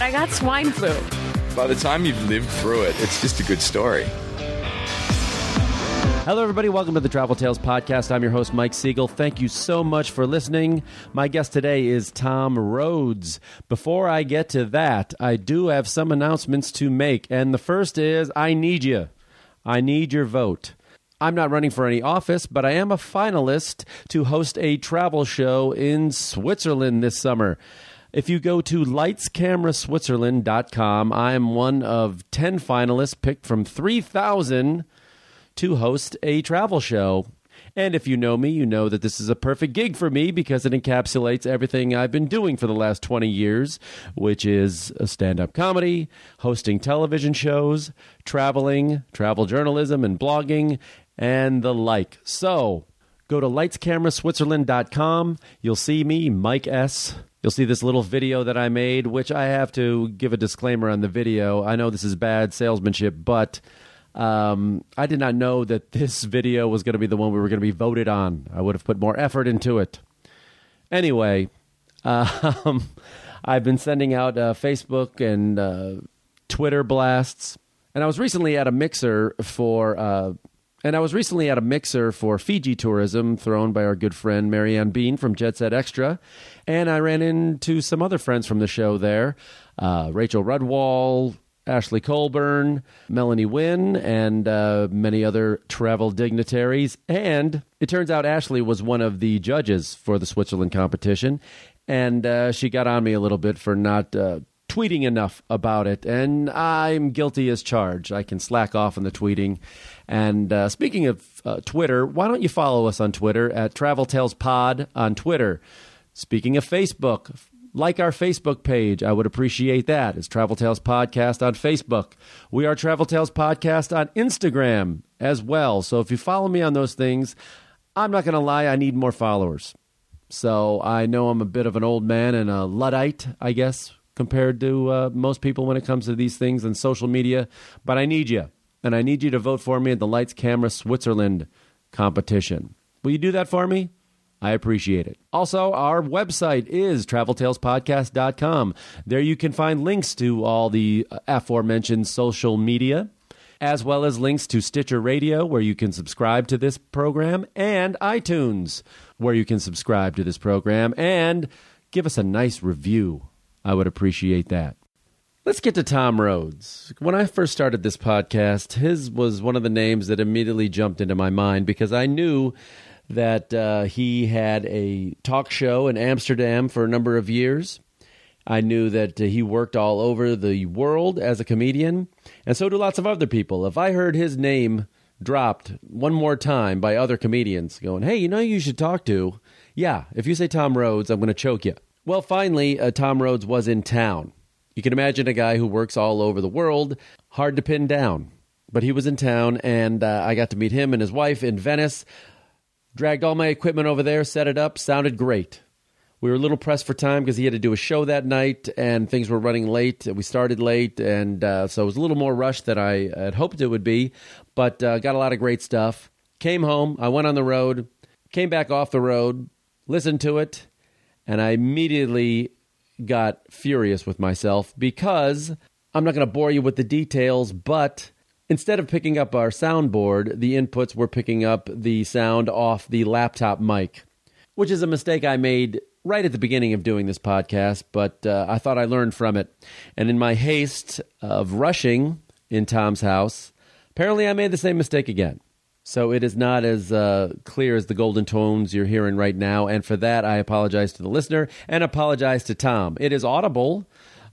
I got swine flu. By the time you've lived through it, it's just a good story. Hello, everybody. Welcome to the Travel Tales Podcast. I'm your host, Mike Siegel. Thank you so much for listening. My guest today is Tom Rhodes. Before I get to that, I do have some announcements to make. And the first is I need you. I need your vote. I'm not running for any office, but I am a finalist to host a travel show in Switzerland this summer. If you go to lightscameraswitzerland.com, I am one of 10 finalists picked from 3,000 to host a travel show. And if you know me, you know that this is a perfect gig for me because it encapsulates everything I've been doing for the last 20 years, which is stand up comedy, hosting television shows, traveling, travel journalism, and blogging, and the like. So go to lightscameraswitzerland.com. You'll see me, Mike S. You'll see this little video that I made, which I have to give a disclaimer on the video. I know this is bad salesmanship, but um, I did not know that this video was going to be the one we were going to be voted on. I would have put more effort into it. Anyway, um, I've been sending out uh, Facebook and uh, Twitter blasts, and I was recently at a mixer for. And I was recently at a mixer for Fiji tourism thrown by our good friend Marianne Bean from Jet Set Extra. And I ran into some other friends from the show there uh, Rachel Rudwall, Ashley Colburn, Melanie Wynn, and uh, many other travel dignitaries. And it turns out Ashley was one of the judges for the Switzerland competition. And uh, she got on me a little bit for not uh, tweeting enough about it. And I'm guilty as charged. I can slack off on the tweeting. And uh, speaking of uh, Twitter, why don't you follow us on Twitter at Travel Tales Pod on Twitter? Speaking of Facebook, like our Facebook page. I would appreciate that. It's Travel Tales Podcast on Facebook. We are Travel Tales Podcast on Instagram as well. So if you follow me on those things, I'm not going to lie, I need more followers. So I know I'm a bit of an old man and a Luddite, I guess, compared to uh, most people when it comes to these things and social media. But I need you. And I need you to vote for me at the Lights Camera Switzerland competition. Will you do that for me? I appreciate it. Also, our website is traveltalespodcast.com. There you can find links to all the aforementioned social media, as well as links to Stitcher Radio, where you can subscribe to this program, and iTunes, where you can subscribe to this program, and give us a nice review. I would appreciate that. Let's get to Tom Rhodes. When I first started this podcast, his was one of the names that immediately jumped into my mind because I knew that uh, he had a talk show in Amsterdam for a number of years. I knew that uh, he worked all over the world as a comedian, and so do lots of other people. If I heard his name dropped one more time by other comedians going, hey, you know you should talk to, yeah, if you say Tom Rhodes, I'm going to choke you. Well, finally, uh, Tom Rhodes was in town. You can imagine a guy who works all over the world, hard to pin down. But he was in town, and uh, I got to meet him and his wife in Venice. Dragged all my equipment over there, set it up, sounded great. We were a little pressed for time because he had to do a show that night, and things were running late. We started late, and uh, so it was a little more rushed than I had hoped it would be, but uh, got a lot of great stuff. Came home, I went on the road, came back off the road, listened to it, and I immediately got furious with myself because I'm not going to bore you with the details, but instead of picking up our soundboard, the inputs were picking up the sound off the laptop mic, which is a mistake I made right at the beginning of doing this podcast, but uh, I thought I learned from it. And in my haste of rushing in Tom's house, apparently I made the same mistake again. So it is not as uh, clear as the golden tones you're hearing right now. And for that, I apologize to the listener and apologize to Tom. It is audible,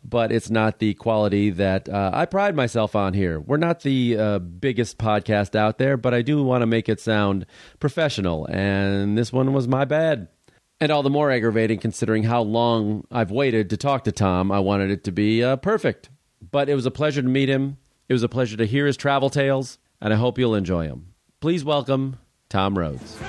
but it's not the quality that uh, I pride myself on here. We're not the uh, biggest podcast out there, but I do want to make it sound professional. And this one was my bad. And all the more aggravating considering how long I've waited to talk to Tom. I wanted it to be uh, perfect. But it was a pleasure to meet him. It was a pleasure to hear his travel tales, and I hope you'll enjoy them. Please welcome Tom Rhodes.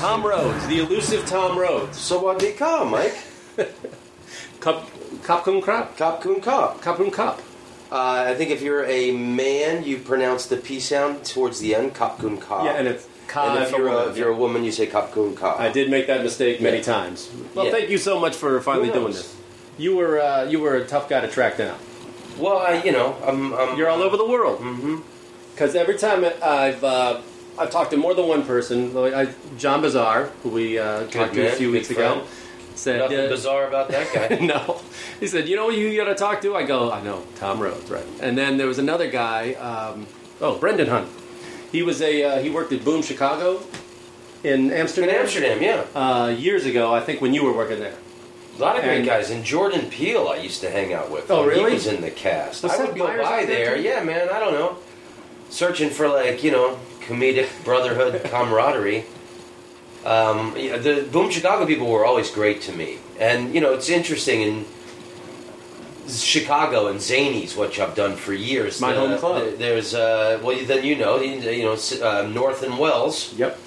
Tom Rhodes, the elusive Tom Rhodes. So what did call, Mike? Cup, Kapkun Krap? Kop Kun Kop. Kapkun Kap. Uh, I think if you're a man, you pronounce the P sound towards the end, Kop Kun Kop. Yeah, and it's Ka And if you're, a, woman, if you're a woman, you say Kop Kun Kop. I did make that mistake many Yeah. times. Well, Yeah. thank you so much for finally doing this. You were uh, you were a tough guy to track down. Well, I, you know, I'm, I'm You're all over the world. Mm-hmm. Because every time I've uh, I've talked to more than one person, like I, John Bizarre, who we uh, talked to a few weeks ago, said Nothing uh, bizarre about that guy. no. He said, "You know who you got to talk to?" I go, "I know, Tom Rhodes, right?" And then there was another guy. Um, oh, Brendan Hunt. He was a uh, he worked at Boom Chicago in Amsterdam. In Amsterdam. Yeah. Uh, years ago, I think when you were working there. A lot of great And- guys. And Jordan Peele, I used to hang out with. Oh, really? He was in the cast. Was I would go by there, there. Yeah, man. I don't know. Searching for like you know comedic brotherhood camaraderie. Um, the Boom Chicago people were always great to me, and you know it's interesting in Chicago and Zanies, which I've done for years. My The- home club. the- there's uh, well, then you know, you you know, uh, North and Wells. Yep.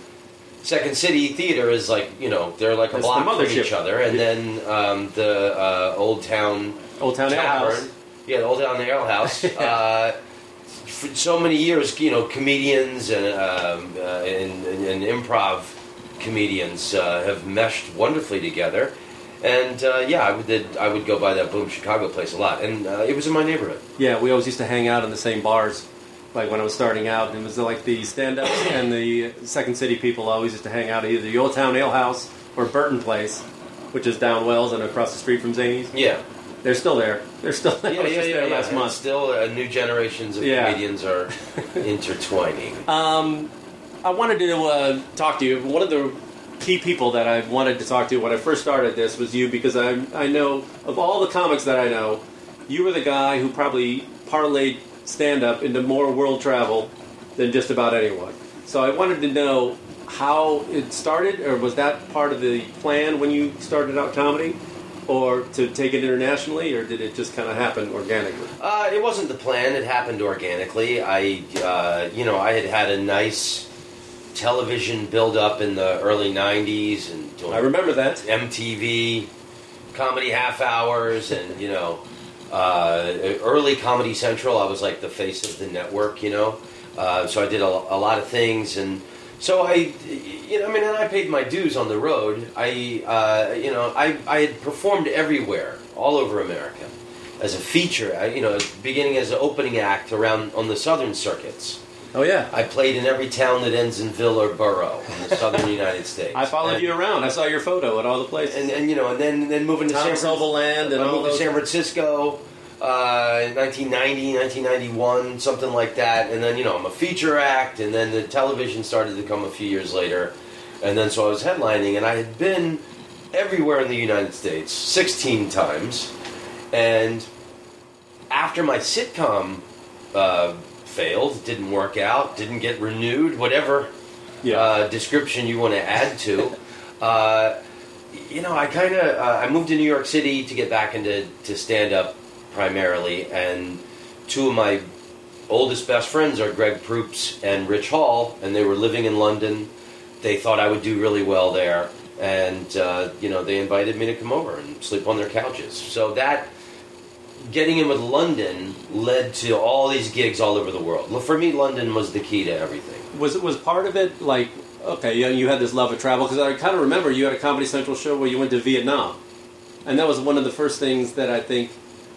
Second City Theater is like you know they're like a That's the block from each other, and then um, the uh, Old Town Old Town Ale Tavern, House. yeah, the Old Town Ale House. uh, for so many years, you know, comedians and um, uh, and, and, and improv comedians uh, have meshed wonderfully together. And uh, yeah, I would did, I would go by that Boom Chicago place a lot, and uh, it was in my neighborhood. Yeah, we always used to hang out in the same bars. Like when I was starting out, and it was like the stand-ups and the Second City people always used to hang out at either the Old Town Ale House or Burton Place, which is down Wells and across the street from Zanies. Yeah, They're still there. They're still there. yeah, yeah, yeah. there yeah. last And month. Still, uh, new generations of Yeah. comedians are intertwining. Um, I wanted to uh, talk to you. One of the key people that I wanted to talk to when I first started this was you because I I know of all the comics that I know, you were the guy who probably parlayed stand up into more world travel than just about anyone. So I wanted to know how it started, or was that part of the plan when you started out comedy, or to take it internationally, or did it just kind of happen organically? Uh, it wasn't the plan. It happened organically. I, uh, you know, I had had a nice television build up in the early '90s and doing I remember that. MTV comedy half hours and you know uh, early Comedy Central. I was like the face of the network, you know. Uh, so I did a, a lot of things and. So I, you know, I mean, and I paid my dues on the road. I, uh, you know, I, I had performed everywhere, all over America, as a feature. I, you know, beginning as an opening act around on the southern circuits. Oh yeah, I played in every town that ends in ville or borough in the southern United States. I followed And- you around. I saw your photo at all the places. and, and you know, and then then moving to Tom San Francisco. And I moved to. San Francisco, uh, in 1990, 1991, something like that. And then you know, I'm a feature act, and then the television started to come a few years later, and then so I was headlining, and I had been everywhere in the United States 16 times, and after my sitcom uh, failed, didn't work out, didn't get renewed, whatever Yeah. uh, description you want to add to. uh, you know, I kind of uh, I moved to New York City to get back into to stand up primarily, and two of my oldest best friends are Greg Proops and Rich Hall, and they were living in London. They thought I would do really well there, and uh, you know they invited me to come over and sleep on their couches. So that getting in with London led to all these gigs all over the world. For me, London was the key to everything. was was part of it like okay, you, you had this love of travel because I kind of remember you had a Comedy Central show where you went to Vietnam, and that was one of the first things that I think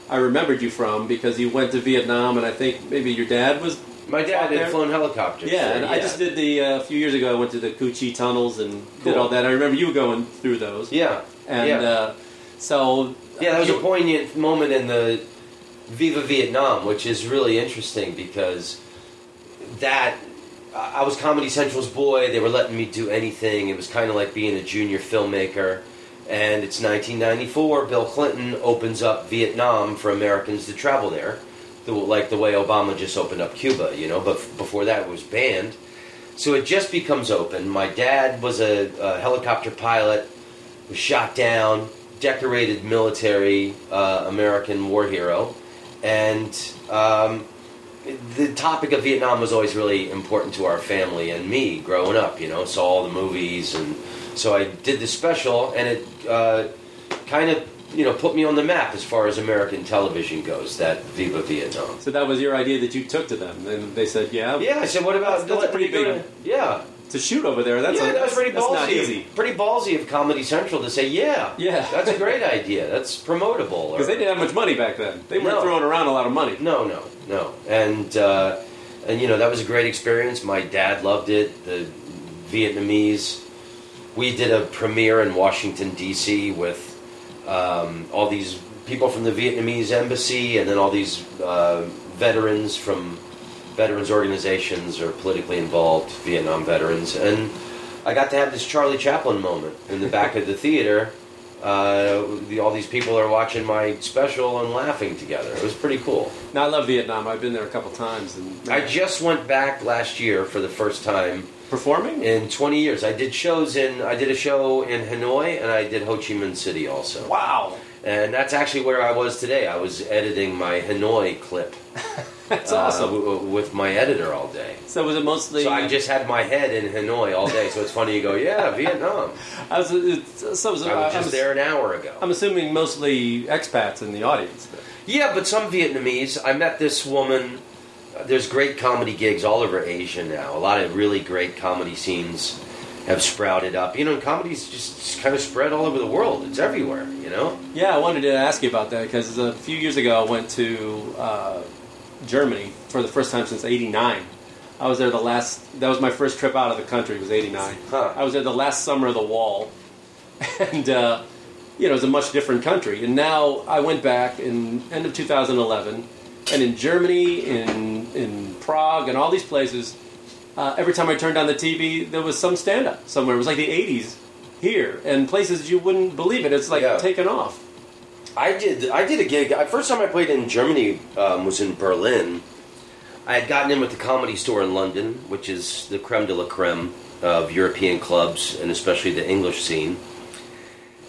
I remembered you from because you went to Vietnam, and I think maybe your dad was. My dad had flown helicopters. Yeah, and I just did the uh, a few years ago. I went to the Cu Chi tunnels and did all that. I remember you going through those. Yeah, and yeah. uh, so Yeah, that was a poignant moment in the Viva Vietnam, which is really interesting because that I was Comedy Central's boy. They were letting me do anything. It was kind of like being a junior filmmaker. And it's 1994. Bill Clinton opens up Vietnam for Americans to travel there the, like the way Obama just opened up Cuba, you know. But before that, it was banned. So it just becomes open. My dad was a, a helicopter pilot, was shot down, decorated military uh, American war hero, and um, the topic of Vietnam was always really important to our family and me growing up. You know, saw all the movies, and so I did the special, and it uh, kind of you know put me on the map as far as American television goes. That Viva Vietnam. So that was your idea that you took to them, and they said, "Yeah, Yeah, I said, what about That's- that's a pretty big- yeah." To shoot over there. That's yeah, a, that was pretty that's ballsy. not easy Pretty ballsy of Comedy Central to say, yeah, Yeah. that's a great idea. That's promotable. because they didn't have much money back then. They weren't No. throwing around a lot of money. No, no, no. And uh, and you know that was a great experience. My dad loved it. The Vietnamese. We did a premiere in Washington D.C. with um, all these people from the Vietnamese embassy, and then all these uh, veterans from veterans organizations or politically involved Vietnam veterans, and I got to have this Charlie Chaplin moment in the back of the theater. Uh, the, all these people are watching my special and laughing together. It was pretty cool. Now I love Vietnam. I've been there a couple times, and I just went back last year for the first time performing. in 20 years. I did shows in I did a show in Hanoi and I did Ho Chi Minh City also. wow, And that's actually where I was today. I was editing my Hanoi clip that's uh, awesome. w- with my editor all day. So was it mostly? So I just had my head in Hanoi all day. So it's funny you go, yeah, Vietnam. I was, it's, so was, I was I'm just ass- there an hour ago. I'm assuming mostly expats in the audience. Yeah, but some Vietnamese. I met this woman. uh, There's great comedy gigs all over Asia now. A lot of really great comedy scenes have sprouted up. You know, and comedy's just, just kind of spread all over the world. It's everywhere. You know. Yeah, I wanted to ask you about that because a few years ago I went to uh, Germany for the first time since '89. I was there the last. That was my first trip out of the country. Was '89. Huh. I was there the last summer of the wall, and uh, you know it was a much different country. And now I went back in end of 2011, and in Germany, in in Prague, and all these places. Uh, every time I turned on the TV, there was some stand up somewhere. It was like the 80s here, and places you wouldn't believe it. It's like Yeah. taken off. I did. I did a gig. I, first time I played in Germany um, was in Berlin. I had gotten in with the Comedy Store in London, which is the creme de la creme of European clubs and especially the English scene.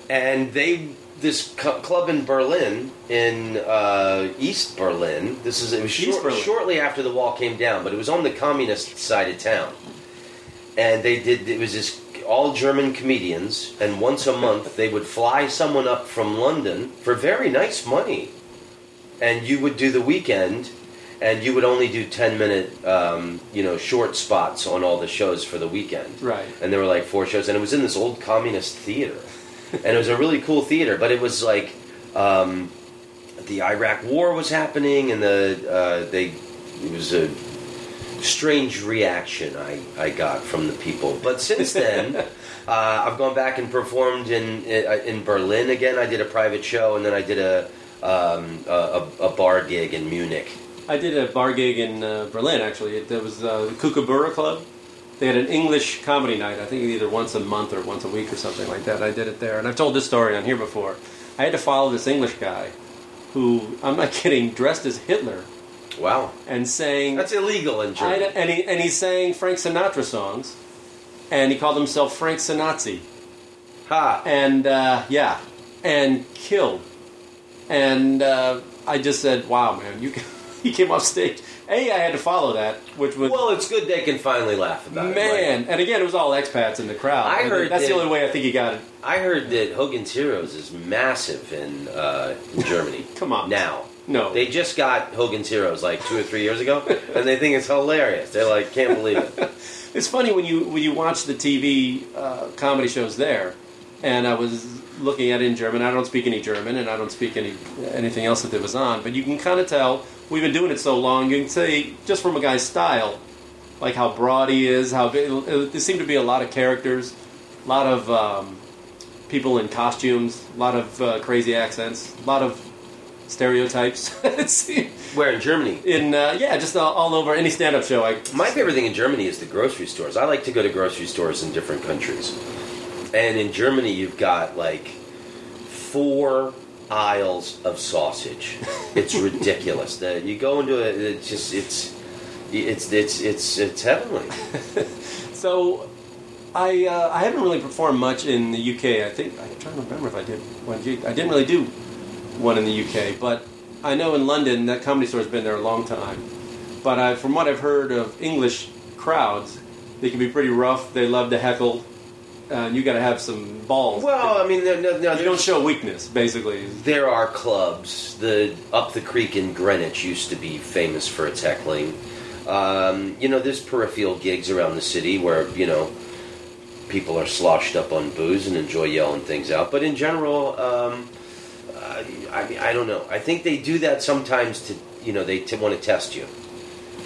And they, this cu- club in Berlin, in uh, East Berlin. This is it was short, Berlin. shortly after the wall came down, but it was on the communist side of town. And they did. It was this all German comedians, and once a month they would fly someone up from London for very nice money, and you would do the weekend, and you would only do ten minute, um, you know, short spots on all the shows for the weekend. Right. And there were like four shows, and it was in this old communist theater, and it was a really cool theater, but it was like. Um, the Iraq War was happening, and the uh, they it was a strange reaction I, I got from the people. But since then, uh, I've gone back and performed in in Berlin again. I did a private show, and then I did a um, a, a bar gig in Munich. I did a bar gig in uh, Berlin, actually. There was uh, the Kookaburra Club. They had an English comedy night, I think either once a month or once a week or something like that. I did it there. And I've told this story on here before. I had to follow this English guy who, I'm not kidding, dressed as Hitler Wow, and saying that's illegal in Germany. and, he, and he sang Frank Sinatra songs. And he called himself Frank Sinatzi. Ha! and uh, yeah, and killed. And uh, I just said, "Wow, man, you he came off stage." A, I had to follow that, which was Well, it's good they can finally laugh about it. man. right? And again, it was all expats in the crowd. I And heard that's the only way I think he got it. I heard that Hogan's Heroes is massive in, uh, in Germany. Come on. now. No. They just got Hogan's Heroes like two or three years ago, and they think it's hilarious. They're like, can't believe it. It's funny when you when you watch the TV uh, comedy shows there, and I was looking at it in German. I don't speak any German, and I don't speak any anything else that it was on. But you can kind of tell we've been doing it so long. You can say just from a guy's style, like how broad he is. How big, there seem to be a lot of characters, a lot of um, people in costumes, a lot of uh, crazy accents, a lot of stereotypes. Where in Germany? in uh, yeah, just all, all over any stand-up show. I My favorite thing in Germany is the grocery stores. I like to go to grocery stores in different countries. And in Germany, you've got like four aisles of sausage. It's ridiculous. The, you go into it, it's just it's it's it's it's it's heavenly. So, I uh, I haven't really performed much in the UK. I think I'm trying to remember if I did one. gig. I didn't really do one in the UK, but I know in London that comedy store's been there a long time. But I, from what I've heard of English crowds, they can be pretty rough. They love to heckle. Uh, you got to have some balls. Well, I mean, no, no, no, you don't show weakness, basically. There are clubs. The up the creek in Greenwich used to be famous for its heckling. Um, you know, there's peripheral gigs around the city where you know people are sloshed up on booze and enjoy yelling things out. But in general, um, uh, I mean, I don't know. I think they do that sometimes to you know they t- want to test you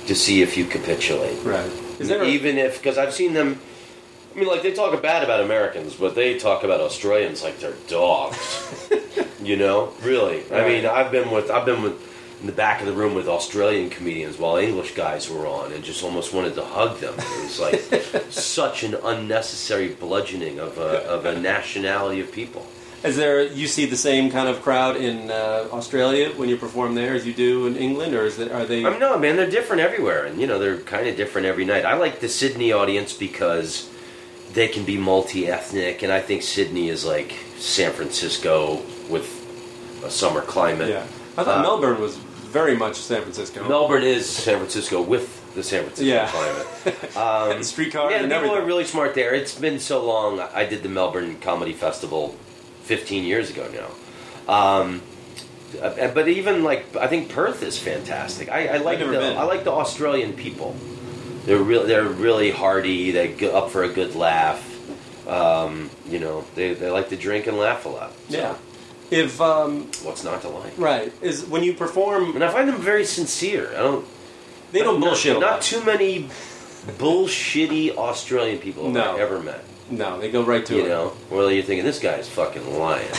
to see if you capitulate. Right. Is there a- even if because I've seen them. I mean, like they talk bad about Americans, but they talk about Australians like they're dogs. you know, really. I mean, I've been with I've been with in the back of the room with Australian comedians while English guys were on, and just almost wanted to hug them. It was like such an unnecessary bludgeoning of a, of a nationality of people. Is there you see the same kind of crowd in uh, Australia when you perform there as you do in England, or is it, are they? I mean, no, man, they're different everywhere, and you know they're kind of different every night. I like the Sydney audience because they can be multi-ethnic, and I think Sydney is like San Francisco with a summer climate. yeah, I thought Uh, Melbourne was very much San Francisco. Melbourne is San Francisco with the San Francisco Yeah. climate. Um, and streetcar yeah, and people everything. are really smart there. It's been so long. I did the Melbourne Comedy Festival 15 years ago now. Um, uh, but even like I think Perth is fantastic. I, I like the been. I like the Australian people. They're real. They're really hearty. They go up for a good laugh. Um, you know, they, they like to drink and laugh a lot. So yeah. If um, What's not to like? right is when you perform, And I find them very sincere. I don't. they don't not, bullshit. a Not, too many bullshitty Australian people No. I ever met. No, they go right to You it. know, well, you're thinking this guy's fucking lying.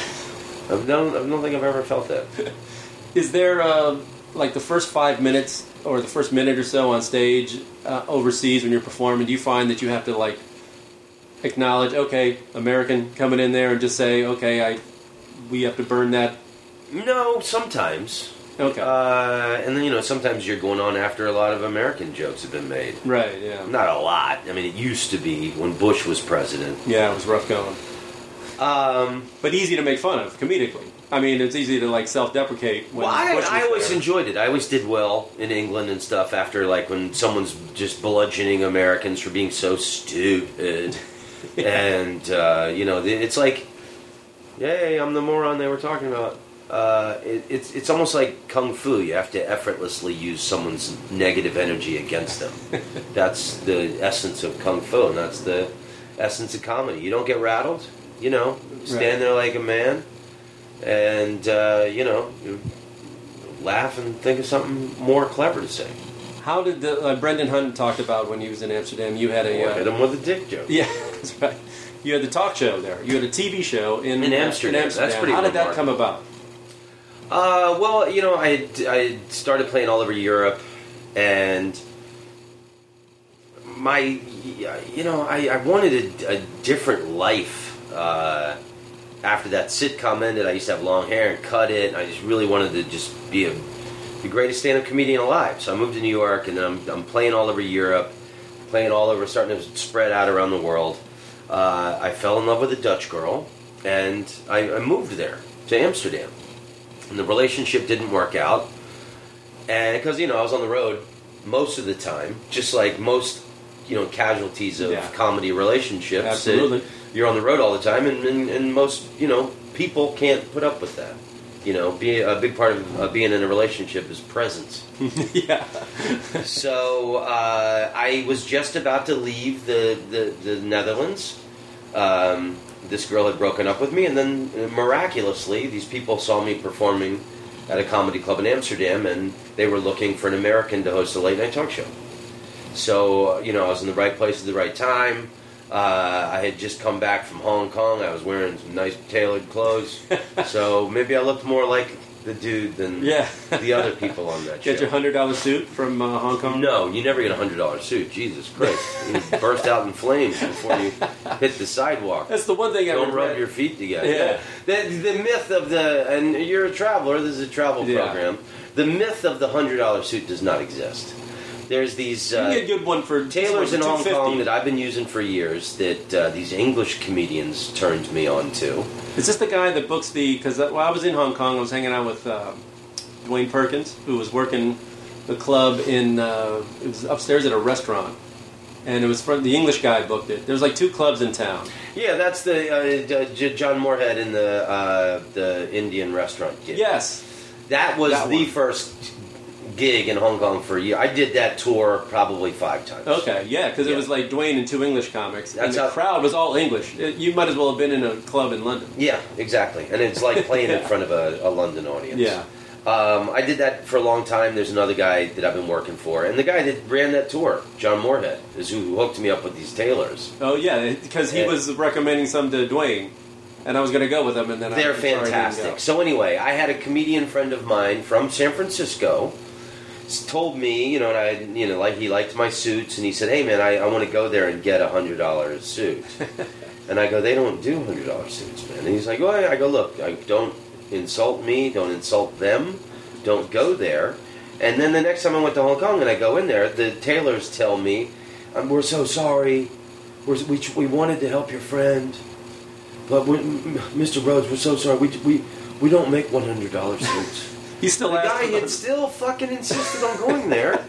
I don't, I don't think I've ever felt that. Is there uh, like the first five minutes or the first minute or so on stage uh, overseas when you're performing? Do you find that you have to like acknowledge, okay, American coming in there and just say, okay, I we have to burn that. No, sometimes. Okay, Uh, and then you know, sometimes you're going on after a lot of American jokes have been made. right, yeah, Not a lot. I mean, it used to be when Bush was president. yeah, it was rough going, Um, but easy to make fun of comedically. I mean, it's easy to like self-deprecate. When well, I, I always there. enjoyed it. I always did well in England and stuff after, like, when someone's just bludgeoning Americans for being so stupid. and, uh, you know, it's like, yay, I'm the moron they were talking about. Uh, it, it's, it's almost like kung fu. You have to effortlessly use someone's negative energy against them. that's the essence of kung fu, and that's the essence of comedy. You don't get rattled, you know, stand Right. there like a man and uh, you know laugh and think of something more clever to say. How did the uh, Brendan Hunt talked about when he was in Amsterdam? You had a uh, hit him with a dick joke. Yeah, that's right. You had the talk show there. You had a TV show in, In uh, Amsterdam. That's pretty How did that come about? Uh, well, you know, I I started playing all over Europe, and my, you know, I, I wanted a, a different life. Uh, after that sitcom ended, I used to have long hair and cut it. And I just really wanted to just be a, the greatest stand-up comedian alive. So I moved to New York, and I'm, I'm playing all over Europe, playing all over, starting to spread out around the world. Uh, I fell in love with a Dutch girl, and I, I moved there to Amsterdam and the relationship didn't work out. And because you know I was on the road most of the time, just like most you know casualties of Yeah. comedy relationships. Absolutely. you're on the road all the time, and, and, and most you know people can't put up with that. You know, be a big part of uh, being in a relationship is presence. yeah. so uh, I was just about to leave the the, the Netherlands. Um, this girl had broken up with me, and then uh, miraculously, these people saw me performing at a comedy club in Amsterdam, and they were looking for an American to host a late night talk show. So uh, you know, I was in the right place at the right time. Uh, I had just come back from Hong Kong. I was wearing some nice tailored clothes, so maybe I looked more like the dude than Yeah. the other people on that Get show. your hundred dollar suit from uh, Hong Kong. No, you never get a hundred dollar suit. Jesus Christ, you burst out in flames before you hit the sidewalk. That's the one thing I Don't rub your feet together. Yeah. The, the myth of the and you're a traveler. This is a travel Yeah. program. The myth of the hundred dollar suit does not exist. There's these uh, a good one for tailors in Hong Kong that I've been using for years. That uh, these English comedians turned me on to. Is this the guy that books the? Because while I was in Hong Kong, I was hanging out with uh, Dwayne Perkins, who was working the club in. Uh, it was upstairs at a restaurant, and it was from the English guy booked it. There was like two clubs in town. Yeah, that's the uh, J- J- John Moorhead in the uh, the Indian restaurant gig. Yes, That was That the first gig in Hong Kong for a year. I did that tour probably five times. Okay, yeah, because Yeah. it was like Dwayne and two English comics, and the how- crowd was all English. It- you might as well have been in a club in London. Yeah, exactly. And it's like playing in front of a, a London audience. Yeah. Um, I did that for a long time. There's another guy that I've been working for, and the guy that ran that tour, John Moorhead, is who hooked me up with these tailors. Oh yeah, because he Yeah. was recommending some to Dwayne, and I was going to go with him, and then They're I'm I didn't fantastic. So anyway, I had a comedian friend of mine from San Francisco. Told me, you know, and I, you know, like he liked my suits, and he said, "Hey, man, I, I want to go there and get a hundred dollar suit." and I go, "They don't do hundred dollar suits, man." And he's like, "Well, I go, look, I don't insult me, don't insult them, don't go there." And then the next time I went to Hong Kong and I go in there, the tailors tell me, um, "We're so sorry. We're, we we wanted to help your friend." But Mr. Rhodes, we're so sorry. We, we, we don't make one hundred dollars suits. He still the guy had still fucking insisted on going there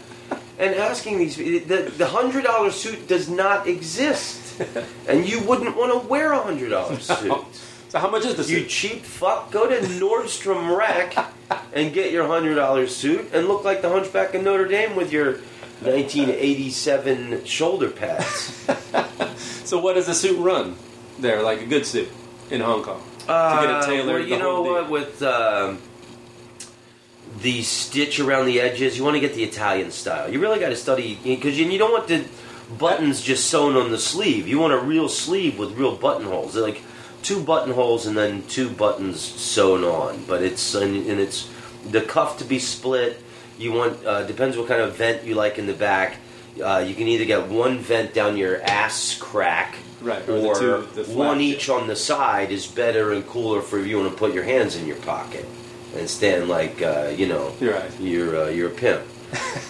and asking these. The the hundred dollar suit does not exist, and you wouldn't want to wear a hundred dollar suit. So how much is the You suit? cheap fuck, go to Nordstrom Rack and get your hundred dollar suit and look like the Hunchback of Notre Dame with your 1987 shoulder pads. So what does the suit run there? Like a good suit in Hong Kong to get Uh, it tailored. well, you know what? With um, the stitch around the edges, you want to get the Italian style. You really got to study because you, you don't want the buttons just sewn on the sleeve. You want a real sleeve with real buttonholes. They're like two buttonholes and then two buttons sewn on. But it's and, and it's the cuff to be split. You want uh, depends what kind of vent you like in the back. Uh, you can either get one vent down your ass crack, Right, or the two- the one each on the side is better and cooler for if you want to put your hands in your pocket and stand like uh, you know You're right. you're uh, you're a pimp.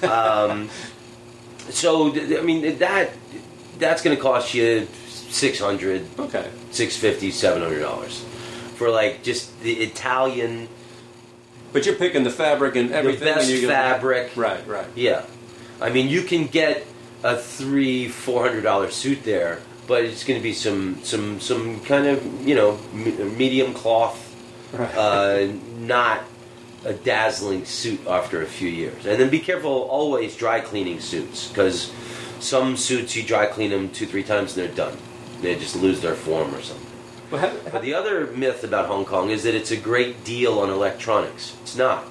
um, so I mean that that's going to cost you 600 Okay. 650 700 dollars for like just the Italian But you're picking the fabric and everything. the best and fabric Right, right. yeah I mean you can get a three four hundred dollar suit there but it's going to be some some some kind of you know me- medium cloth Right. uh, not a dazzling suit after a few years. And then be careful always dry cleaning suits because some suits you dry clean them two three times and they're done. They just lose their form or something. Well, But the other myth about Hong Kong is that it's a great deal on electronics. It's not.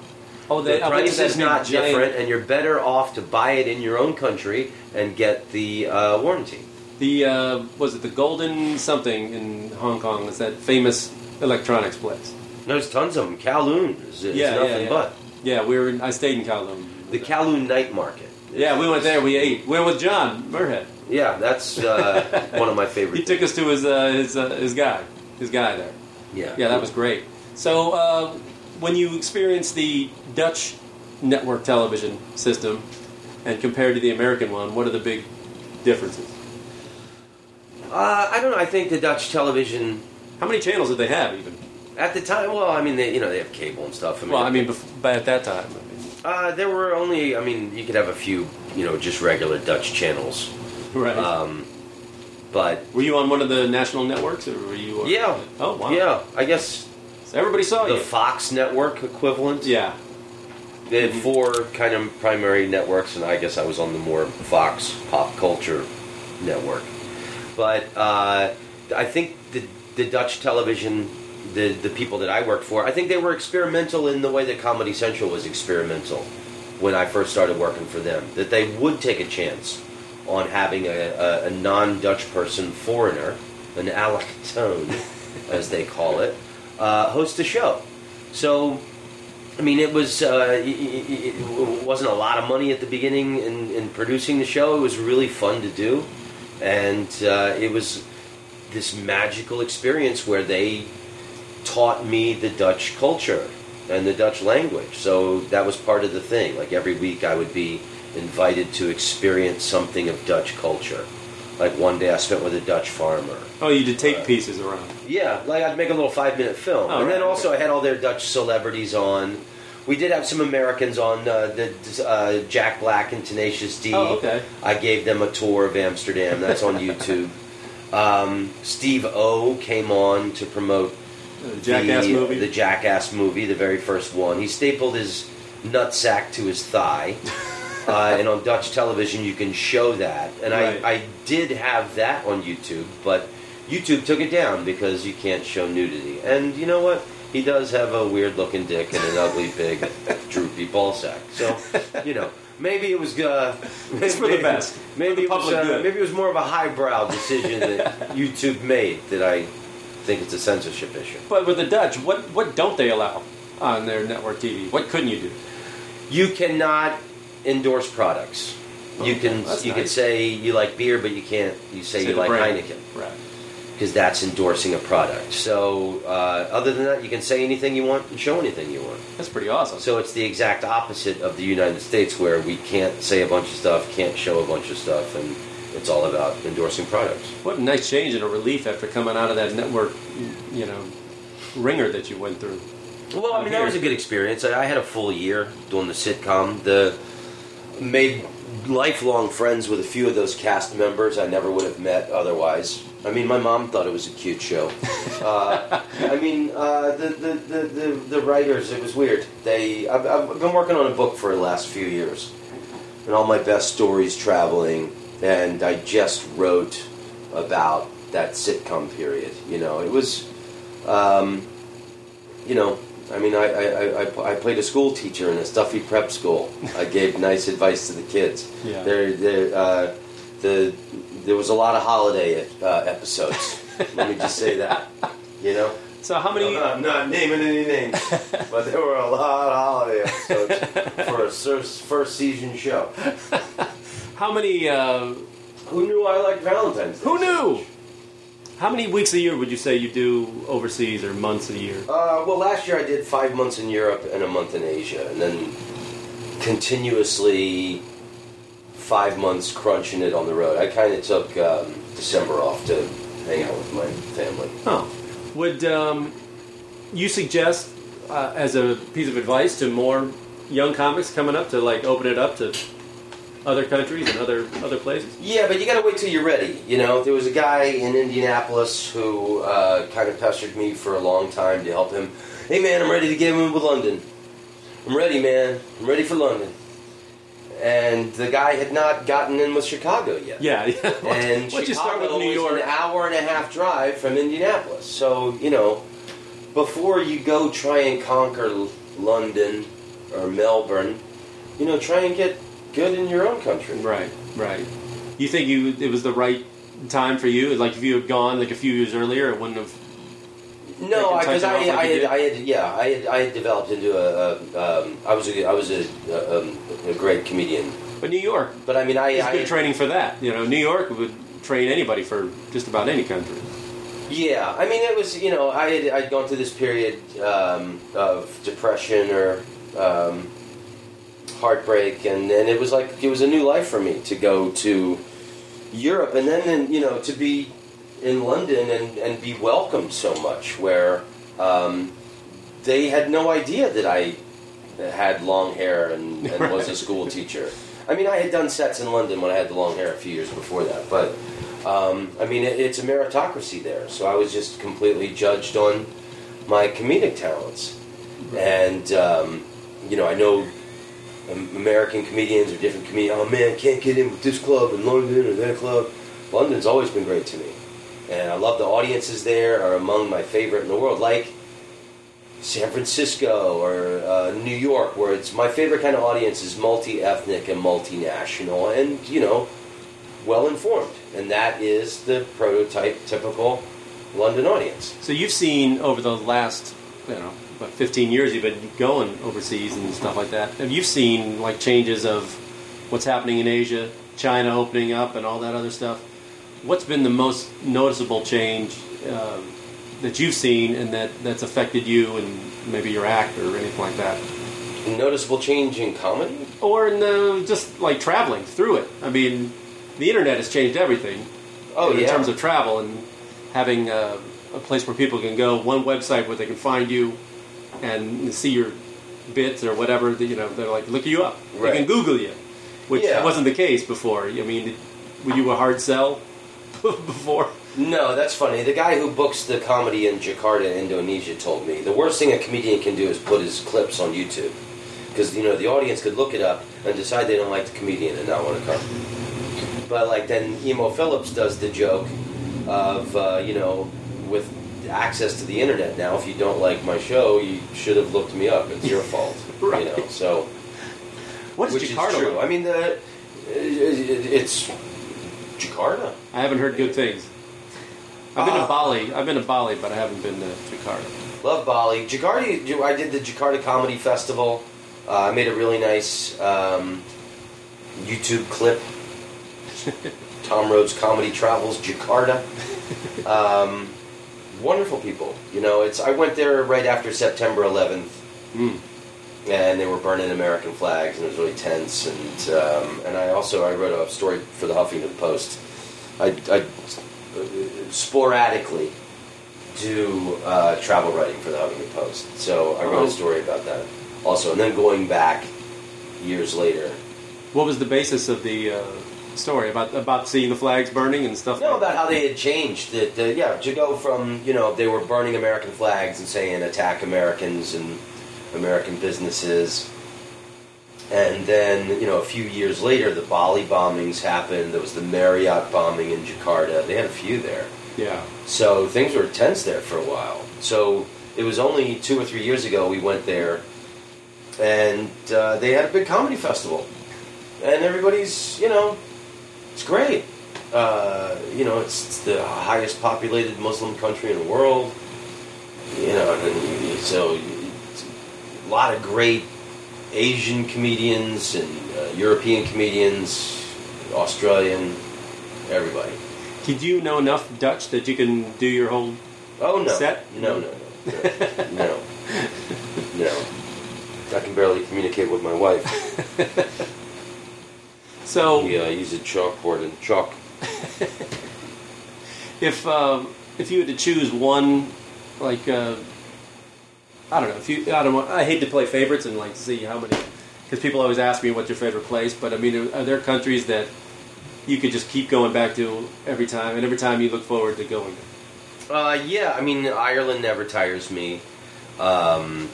oh, The to price is not giant- different, and you're better off to buy it in your own country and get the uh, warranty. The uh, was it the Golden something in Hong Kong? Is that famous electronics place? There's tons of them. Kowloon is, is Yeah, yeah, nothing yeah. but Yeah, we were. In, I stayed in Kowloon. the Kowloon night market. Yeah, we went there. We ate. We went with John Moorhead. Yeah, that's uh, one of my favorite. He took us to his uh, his uh, his guy, his guy there. Yeah, Yeah, that was great. So, uh, when you experience the Dutch network television system and compared to the American one, what are the big differences? Uh, I don't know. I think the Dutch television How many channels did they have, even? At the time. Well, I mean, they, you know, they have cable and stuff. I mean, Well, I mean, but at that time, I mean, uh, there were only. I mean, you could have a few, you know, just regular Dutch channels. right? Um, but were you on one of the national networks, or were you? On, yeah, Oh wow. yeah. I guess So everybody saw the you. Fox network equivalent. yeah. They had four kind of primary networks, and I guess I was on the more Fox pop culture network. But uh, I think the, the Dutch television, the, the people that I worked for, I think they were experimental in the way that Comedy Central was experimental when I first started working for them. That they would take a chance on having a, a, a non Dutch person, foreigner, an allochtone, as they call it, uh, host a show. So I mean, it was uh, it, it, wasn't a lot of money at the beginning in, in producing the show. It was really fun to do, and uh, it was this magical experience where they taught me the Dutch culture and the Dutch language. So that was part of the thing. Like every week, I would be invited to experience something of Dutch culture. Like one day, I spent with a Dutch farmer. Oh, you did take pieces around. Yeah, like I'd make a little five minute film, Oh, and then right, also I had all their Dutch celebrities on. We did have some Americans on, uh, the uh, Jack Black and Tenacious D. Oh, okay. I gave them a tour of Amsterdam. That's on YouTube. Um, Steve-O came on to promote The Jackass the, movie. the Jackass movie, the very first one. He stapled his nutsack to his thigh, uh, and on Dutch television you can show that. And Right. I, I did have that on YouTube, but YouTube took it down because you can't show nudity. And you know what? He does have a weird looking dick and an ugly, big, droopy ball sack. So, you know. Maybe it was uh, It's for the best. Maybe the it was uh, maybe it was more of a highbrow decision that YouTube made that I think it's a censorship issue. But with the Dutch, what what don't they allow on their network TV? What couldn't you do? You cannot endorse products. You can you can say you like beer, but you can't. You say, Say you like brand. Heineken Right. because that's endorsing a product. So uh, other than that, you can say anything you want and show anything you want. That's pretty awesome. So it's the exact opposite of the United States, where we can't say a bunch of stuff, can't show a bunch of stuff, and it's all about endorsing products. What a nice change and a relief after coming out of that network, you know, ringer that you went through. Well, I mean, that was a good experience. I had a full year doing the sitcom. The made lifelong friends with a few of those cast members I never would have met otherwise. I mean, my mom thought it was a cute show. Uh, I mean, uh, the, the, the, the, the writers, it was weird. They, I've, I've been working on a book for the last few years, and all my best stories traveling, and I just wrote about that sitcom period. You know, it was, um, you know, I mean, I, I, I, I played a school teacher in a stuffy prep school. I gave nice advice to the kids. Yeah. There, there, uh, the, there was a lot of holiday uh, episodes. Let me just say that. You know? So how many? I'm not naming any names, but there were a lot of holiday episodes for a first season show. How many? Uh, Who knew I liked Valentine's Day? who so knew? much? How many weeks a year would you say you do overseas or months a year? Uh, well, last year I did five months in Europe and a month in Asia, and then continuously five months crunching it on the road. I kind of took um, December off to hang out with my family. Oh, would um, you suggest uh, as a piece of advice to more young comics coming up to like open it up to other countries and other other places? Yeah, but you got to wait till you're ready. You know, there was a guy in Indianapolis who uh, kind of pestered me for a long time to help him. Hey, man, I'm ready to get in with London. I'm ready, man. I'm ready for London. And the guy had not gotten in with Chicago yet. Yeah, yeah. And Once you start with Chicago New York, an hour and a half drive from Indianapolis. So you know, before you go try and conquer London or Melbourne, you know, try and get good in your own country. right, right. You think you it was the right time for you? Like if you had gone like a few years earlier, it wouldn't have. No, because time I, like I, had. I had, yeah, I had, I had developed into a, a um, I was a, I was a, a, um, a great comedian. But New York But I mean, I, is I good training for that. You know, New York would train anybody for just about any country. Yeah, I mean, it was you know I had I'd gone through this period um, of depression or um, heartbreak, and and it was like it was a new life for me to go to Europe, and then and, you know to be in London and and be welcomed so much, where um, they had no idea that I had long hair and, and was a school teacher. I mean, I had done sets in London when I had the long hair a few years before that, but um, I mean, it, it's a meritocracy there. So I was just completely judged on my comedic talents, and um, you know, I know American comedians or different comedians. Oh man, can't get in with this club in London or that club. London's always been great to me, and I love the audiences there. Are among my favorite in the world, like. San Francisco or uh, New York, where it's my favorite kind of audience is multi-ethnic and multinational, and you know, well informed, and that is the prototype, typical London audience. So you've seen over the last, you know, what 15 years you've been going overseas and stuff like that. Have you seen like changes of what's happening in Asia, China opening up, and all that other stuff? What's been the most noticeable change uh, that you've seen and that that's affected you and maybe your act or anything like that? Noticeable change in comedy? Or in the, just like traveling through it. I mean, the internet has changed everything. Oh, in yeah. terms of travel and having uh, a place where people can go, one website where they can find you and see your bits or whatever. You know, they're like look you up. They can Google you, which Yeah. wasn't the case before. I mean, were you a hard sell before? No, that's funny. The guy who books the comedy in Jakarta, Indonesia, told me the worst thing a comedian can do is put his clips on YouTube, because you know the audience could look it up and decide they don't like the comedian and not want to come. But like then Emo Philips does the joke of uh, you know with access to the internet now, if you don't like my show, you should have looked me up. It's your fault, Right. you know. So What is which Jakarta? is true. like? I mean the it, it- it's Jakarta. I haven't heard good things. I've been to Bali. I've been to Bali, but I haven't been to Jakarta. Love Bali. Jakarta, I did the Jakarta Comedy Festival. Uh, I made a really nice um, YouTube clip. Tom Rhodes Comedy Travels Jakarta. Um, wonderful people. You know, it's. I went there right after September 11th, Mm. and they were burning American flags, and it was really tense. And um, and I also I wrote a story for the Huffington Post. I, I sporadically do uh, travel writing for the Huffington Post. So I wrote Oh. a story about that also, and then going back years later. What was the basis of the uh, story about about seeing the flags burning and stuff? No, like about how they had changed. That uh, yeah, to go from you know they were burning American flags and saying attack Americans and American businesses, and then you know a few years later the Bali bombings happened. There was the Marriott bombing in Jakarta. They had a few there. Yeah. So things were tense there for a while. So it was only two or three years ago we went there, and uh, they had a big comedy festival, and everybody's you know, it's great. Uh, you know, it's, it's the highest populated Muslim country in the world. You know, and so a lot of great Asian comedians and uh, European comedians, Australian, everybody. Did you know enough Dutch that you can do your whole? Oh no! Set? No, no, no, no, no. I can barely communicate with my wife. So yeah, uh, use a chalkboard and chalk. if um, if you had to choose one, like uh, I don't know, if you I don't want, I hate to play favorites and like see how many because people always ask me what's your favorite place, but I mean, are there countries that you could just keep going back to every time, and every time you look forward to going? Uh, yeah, I mean Ireland never tires me. Um,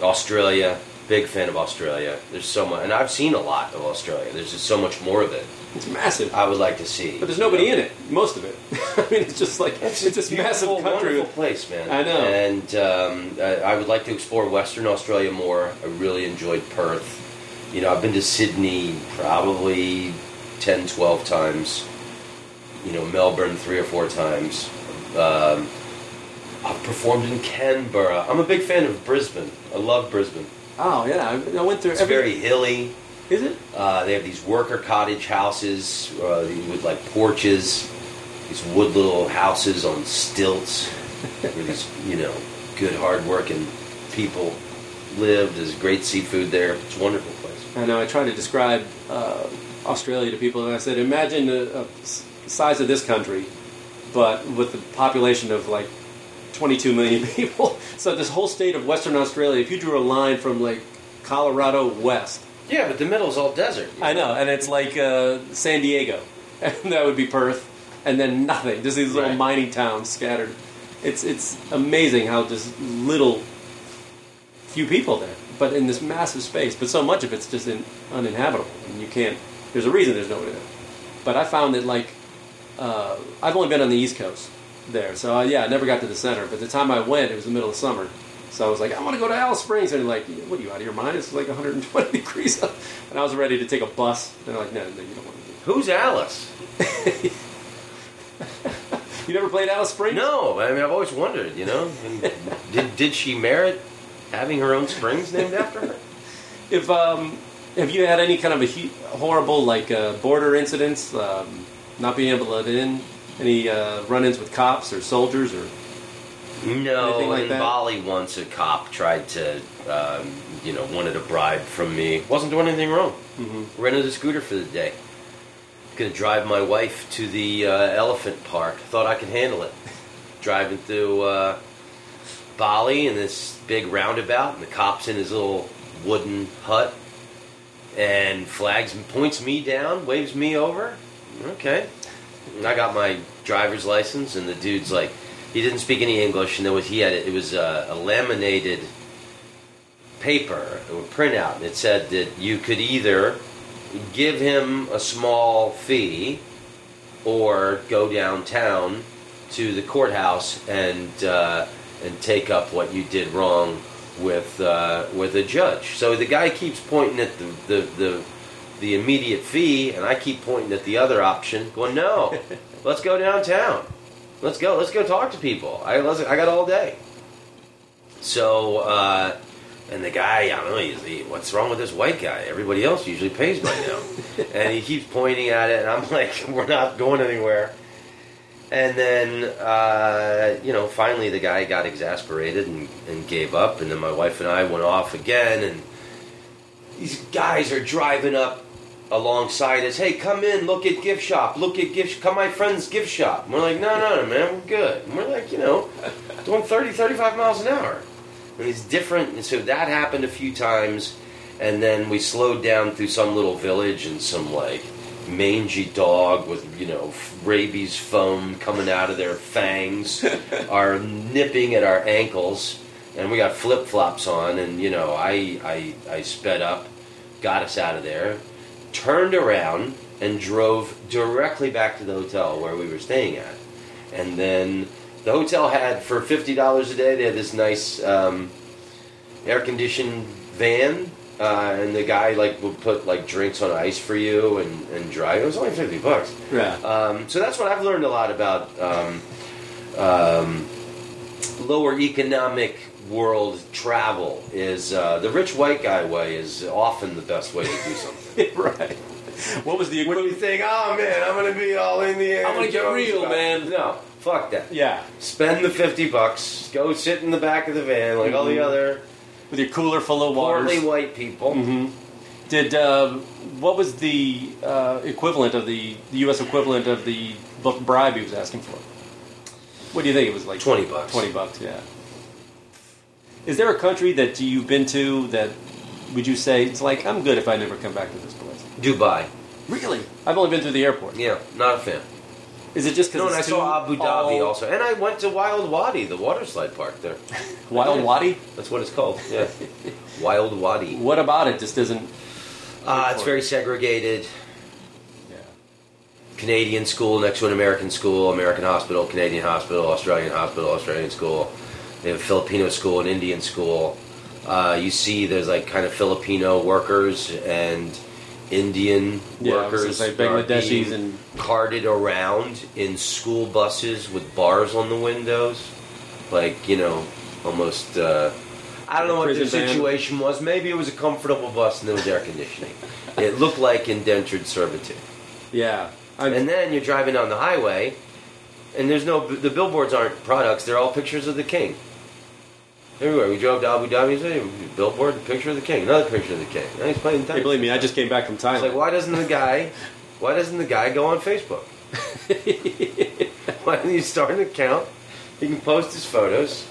Australia, big fan of Australia. There's so much, and I've seen a lot of Australia. There's just so much more of it. It's massive, I would like to see. but there's nobody in it. Most of it. I mean, it's just like it's, a this massive country. wonderful place, man. I know. And um, I, I would like to explore Western Australia more. I really enjoyed Perth. You know, I've been to Sydney probably 10, 12 times. You know, Melbourne three or four times. Um, I've performed in Canberra. I'm a big fan of Brisbane. I love Brisbane. Oh yeah, I, I went through It's every. very hilly. Is it? Uh, they have these worker cottage houses uh, with like porches, these wood little houses on stilts, where these you know good hard-working people live. There's great seafood there. It's a wonderful place. I know. I tried to describe uh, Australia to people, and I said, imagine the uh, size of this country, but with the population of like 22 million people. So this whole state of Western Australia, if you drew a line from like Colorado west, Yeah, but the middle's all desert. I know, and it's like uh, San Diego, and that would be Perth, and then nothing. Just these little Right. mining towns scattered. It's it's amazing how just little few people there, but in this massive space. But so much of it's just in, uninhabitable, and you can't. There's a reason there's nobody there. But I found that like uh, I've only been on the East Coast there, so uh, yeah, I never got to the center. But the time I went, it was the middle of summer. So I was like, I want to go to Alice Springs, and they're like, what are you out of your mind? It's like 120 degrees, up. and I was ready to take a bus. And They're like, no, no, you don't want to do. Who's Alice? You never played Alice Springs? No, I mean I've always wondered. You know, did did she merit having her own springs named after her. If um, have you had any kind of a horrible like uh, border incidents, um, not being able to let in, any uh, run-ins with cops or soldiers or No, like in that? Bali once a cop tried to, um, you know, wanted a bribe from me. Wasn't doing anything wrong. Mm-hmm. Rented a scooter for the day. Gonna drive my wife to the uh, elephant park. Thought I could handle it. Driving through uh, Bali in this big roundabout, and the cop's in his little wooden hut, and flags and points me down, waves me over. Okay. And I got my driver's license, and the dude's like, he didn't speak any English, and there was he had it was a, a laminated paper, a printout, and it said that you could either give him a small fee or go downtown to the courthouse and uh, and take up what you did wrong with uh, with a judge. So the guy keeps pointing at the, the, the the immediate fee, and I keep pointing at the other option, going, "No, let's go downtown. Let's go. Let's go talk to people. I let's, I got all day." So, uh, and the guy, I don't know, he's, he, what's wrong with this white guy? Everybody else usually pays by now, and he keeps pointing at it, and I'm like, "We're not going anywhere." And then, uh, you know, finally the guy got exasperated and, and gave up. And then my wife and I went off again. And these guys are driving up alongside us. Hey, come in, look at gift shop, look at gift, come my friend's gift shop. And we're like, no, no, no, man, we're good. And we're like, you know, doing 30, 35 miles an hour. And it's different. And so that happened a few times. And then we slowed down through some little village and some like mangy dog with you know rabies foam coming out of their fangs are nipping at our ankles and we got flip flops on and you know I, I I sped up got us out of there turned around and drove directly back to the hotel where we were staying at and then the hotel had for fifty dollars a day they had this nice um, air conditioned van uh, and the guy like would put like drinks on ice for you and, and drive. It was only fifty bucks. yeah. Um, so that's what I've learned a lot about um, um, lower economic world travel. Is uh, the rich white guy way is often the best way to do something. right. What was the when you equivalent? think, oh man, I'm gonna be all in the air. I'm gonna get Jones real, style." man. No, fuck that. Yeah, Spend the fifty bucks. Go sit in the back of the van like all the Mhm. other with your cooler full of waters. portly white people. hmm Did uh, what was the uh, equivalent of the, the U.S. equivalent of the bu- bribe he was asking for? What do you think it was like? 20 bucks. Twenty bucks, yeah. Is there a country that you've been to that would you say it's like I'm good if I never come back to this place? Dubai. Really? I've only been through the airport. Yeah, not a fan. Is it just because No, and I saw Abu Dhabi all- also, and I went to Wild Wadi, the water slide park there. Wild Wadi? That's what it's called. Yeah, Wild Wadi. What about it? Just isn't. Uh, it's very segregated. Yeah. Canadian school next to an American school, American hospital, Canadian hospital, Australian hospital, Australian school. They have a Filipino school, an Indian school. Uh, you see, there's like kind of Filipino workers and Indian Yeah, workers are Bangladeshis and- carted around in school buses with bars on the windows, like you know, almost. Uh, I don't know what the Prison band. situation was. Maybe it was a comfortable bus and there was air conditioning. it looked like indentured servitude. Yeah. I'm, And then you're driving down the highway, and there's no the billboards aren't products; they're all pictures of the king. Everywhere we drove to Abu Dhabi, say billboard, picture of the king, another picture of the king. He's playing hey, tennis. believe me, I just came back from It's Thailand. like, why doesn't the guy? Why doesn't the guy go on Facebook? why don't you start an account? He can post his photos.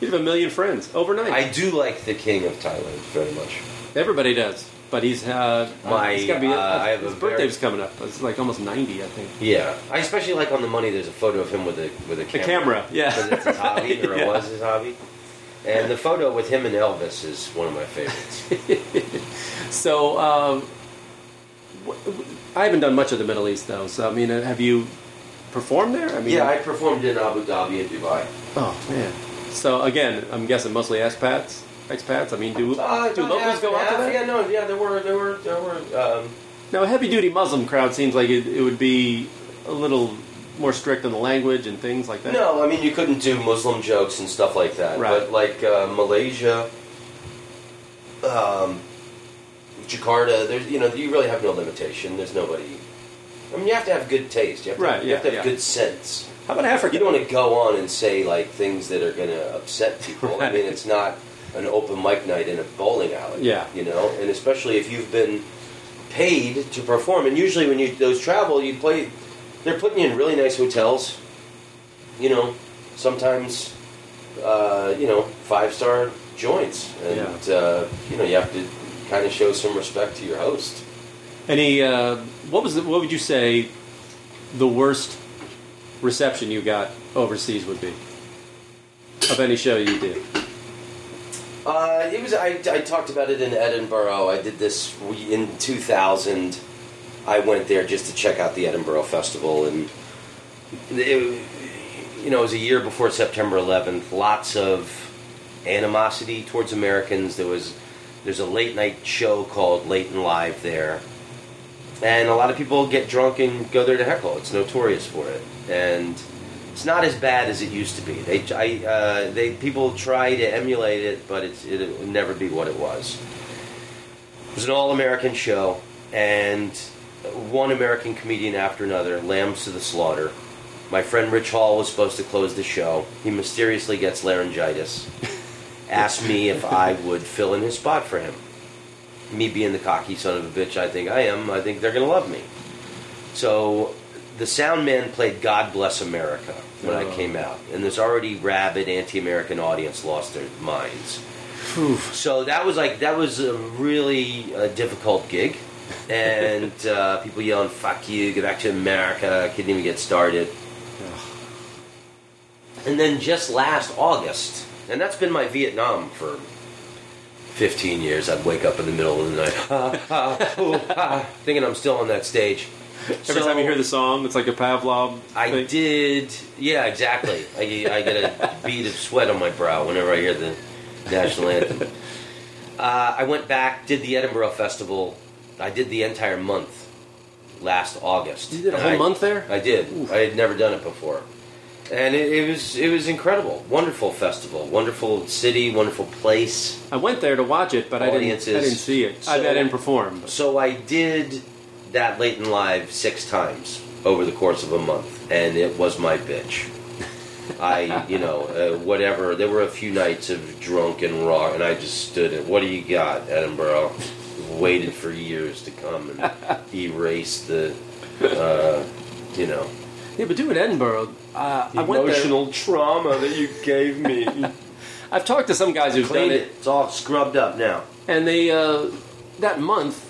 You have a million friends overnight. I do like the king of Thailand very much. Everybody does, but he's uh, My, he's gotta be, uh, I have his a very- birthday's coming up. It's like almost ninety, I think. Yeah, I especially like on the money. There's a photo of him with a with a The camera. camera, yeah. because it's his hobby, or Yeah. it was his hobby. And the photo with him and Elvis is one of my favorites. So um, I haven't done much of the Middle East though. So I mean, uh, have you performed there? I mean, yeah, I performed in Abu Dhabi and Dubai. oh man. So again, I'm guessing mostly expats. Expats. I mean, do Uh, do locals half- go out to that? Yeah, no, yeah, there were there were there were. Um, Now, a heavy-duty Muslim crowd seems like it, it would be a little more strict on the language and things like that. no, I mean you couldn't do Muslim jokes and stuff like that. Right. But like uh, Malaysia, um, Jakarta. There's you know you really have no limitation. There's nobody. I mean, you have to have good taste. You have to, Right, You have to have yeah. good sense. How about Africa? You don't want to go on and say like things that are going to upset people. I mean, it's not an open mic night in a bowling alley. Yeah. You know, and especially if you've been paid to perform. And usually when you those travel, you play. They're putting you in really nice hotels. You know, sometimes uh, you know five star joints, and uh, you know you have to kind of show some respect to your host. Any? Uh, what was? The, what would you say? The worst reception you got overseas would be of any show you did. Uh, it was. I, I talked about it in Edinburgh. I did this in 2000. I went there just to check out the Edinburgh Festival, and it, you know, it was a year before September 11th. Lots of animosity towards Americans. There was there's a late night show called Late and Live there, and a lot of people get drunk and go there to heckle. It's notorious for it, and it's not as bad as it used to be. They, I, uh, they people try to emulate it, but it's, it will never be what it was. It was an all-American show, and one American comedian after another, lambs to the slaughter. My friend Rich Hall was supposed to close the show. He mysteriously gets laryngitis. Asked me if I would fill in his spot for him. Me being the cocky son of a bitch I think I am, I think they're going to love me. So the sound man played God Bless America when I Oh. came out, and this already rabid anti-American audience lost their minds. So that was like that was a really uh, difficult gig, and uh, people yelling "fuck you," "get back to America." I couldn't even get started. And then just last August, and that's been my Vietnam for 15 years. I'd wake up in the middle of the night, ooh, thinking I'm still on that stage. Every time you hear the song, it's like a Pavlov. I thing. did, yeah, exactly. I, I get a bead of sweat on my brow whenever I hear the national anthem. Uh, I went back, did the Edinburgh Festival. I did the entire month last August. You did a whole I- month there? I did. I had never done it before, and it, it was it was incredible. Wonderful festival, wonderful city, wonderful place. I went there to watch it, but I didn't. I didn't see it. I, I didn't perform. but- So I did that late and live six times over the course of a month, and it was my bitch. I, you know, uh, whatever. There were a few nights of drunk and raw, and I just stood it. What do you got, Edinburgh? Waited for years to come and erase the, uh, you know, Yeah, but doing Edinburgh, uh, I went there. emotional trauma that you gave me. I've talked to some guys who've done it, it. It's all scrubbed up now. and they uh, that month